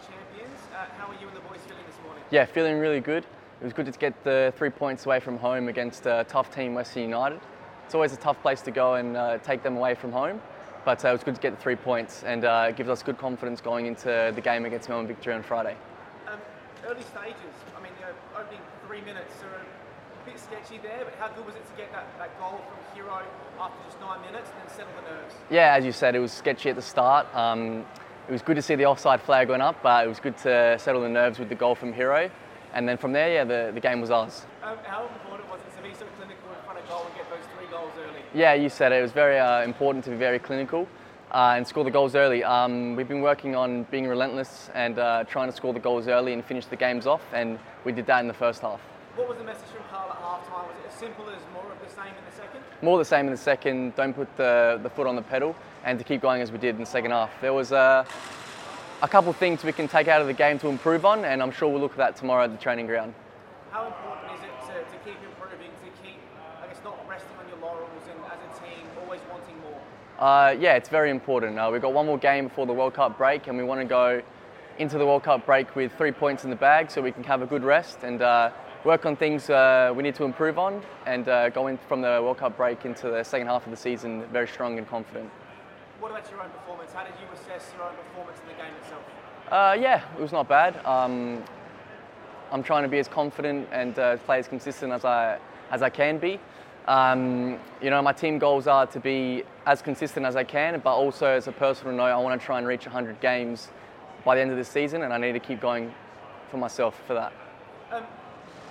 champions. Uh, how are you and the boys feeling this morning? Yeah, feeling really good. It was good to get the three points away from home against a tough team, Western United. It's always a tough place to go and uh, take them away from home, but uh, it was good to get the three points and uh, it gives us good confidence going into the game against Melbourne Victory on Friday. Um, early stages, I mean, you know, opening three minutes are a bit sketchy there, but how good was it to get that, that goal from Hiro after just nine minutes and then settle the nerves? Yeah, as you said, it was sketchy at the start. Um, it was good to see the offside flag went up, but it was good to settle the nerves with the goal from Hiro. And then from there, yeah, the, the game was ours. Um, how important was it to be so clinical in front of goal and get those three goals early? Yeah, you said it. It was very uh, important to be very clinical uh, and score the goals early. Um, we've been working on being relentless and uh, trying to score the goals early and finish the games off, and we did that in the first half. What was the message from Carl at half time? Was it as simple as more of the same in the second? More the same in the second. Don't put the, the foot on the pedal, and to keep going as we did in the second half. There was uh, a couple of things we can take out of the game to improve on, and I'm sure we'll look at that tomorrow at the training ground. How important is it to, to keep improving, to keep, I guess, not resting on your laurels and as a team always wanting more? Uh, yeah, it's very important. Uh, we've got one more game before the World Cup break, and we want to go into the World Cup break with three points in the bag so we can have a good rest and uh, work on things uh, we need to improve on and uh, go in from the World Cup break into the second half of the season very strong and confident. What about your own performance? How did you assess your own performance in the game itself? Uh, yeah, it was not bad. Um, I'm trying to be as confident and uh, play as consistent as I as I can be. Um, you know, my team goals are to be as consistent as I can, but also as a personal note, I want to try and reach 100 games by the end of this season, and I need to keep going for myself for that. Um,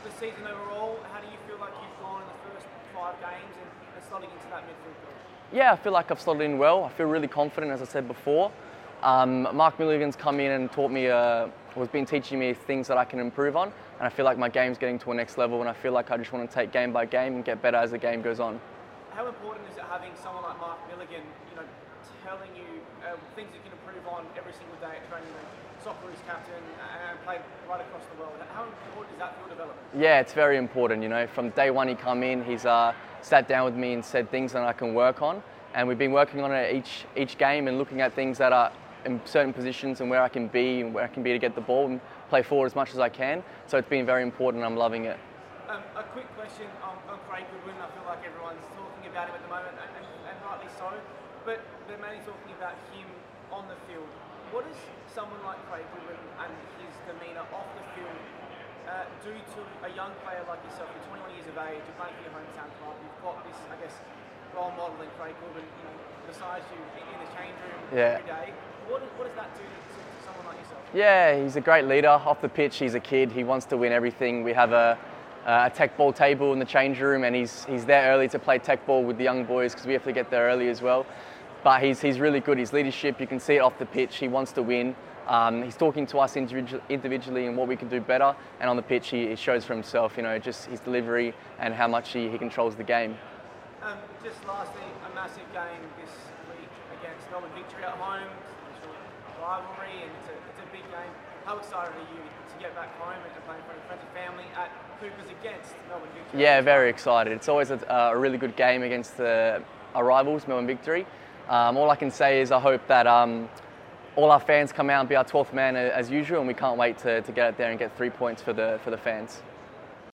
the season overall, how do you feel like you've gone in the first five games and, slotting into that midfield? Yeah, I feel like I've slotted in well. I feel really confident, as I said before. Um, Mark Milligan's come in and taught me, uh, has been teaching me things that I can improve on, and I feel like my game's getting to a next level, and I feel like I just want to take game by game and get better as the game goes on. How important is it having someone like Mark Milligan, you know, telling you uh, things you can improve on every single day at training? is captain and played right across the world. How important is that for your development? Yeah, it's very important. You know, from day one he come in, he's uh, sat down with me and said things that I can work on, and we've been working on it each each game and looking at things that are in certain positions and where I can be and where I can be to get the ball and play forward as much as I can. So it's been very important. I'm loving it. Um, a quick question on, on, Craig Goodwin. I feel like everyone's talking about him at the moment, and, and, and rightly so. But they're mainly talking about him on the field. What does someone like Craig Goodwin and his demeanour off the field uh, do to a young player like yourself? You're 21 years of age. You're playing for your hometown club. You've got this, I guess, role model in Craig Goodwin, you know, beside you in the change room yeah. every day. What, what does that do to, to someone like yourself? Yeah, he's a great leader. Off the pitch, he's a kid. He wants to win everything. We have a, a teqball table in the change room, and he's, he's there early to play teqball with the young boys because we have to get there early as well. But he's, he's really good. His leadership, you can see it off the pitch. He wants to win. Um, he's talking to us individually and what we can do better, and on the pitch he, he, shows for himself. You know, just his delivery and how much he, he controls the game. Um, just lastly, a massive game this week against Melbourne Victory at home rivalry and it's a, it's a big game. How excited are you to get back home and to play in front of friends and family at Coopers against Melbourne Victory? Yeah, very excited. It's always a, a really good game against the, our rivals, Melbourne Victory. Um, all I can say is I hope that um, all our fans come out and be our 12th man as usual, and we can't wait to, to get out there and get three points for the, for the fans.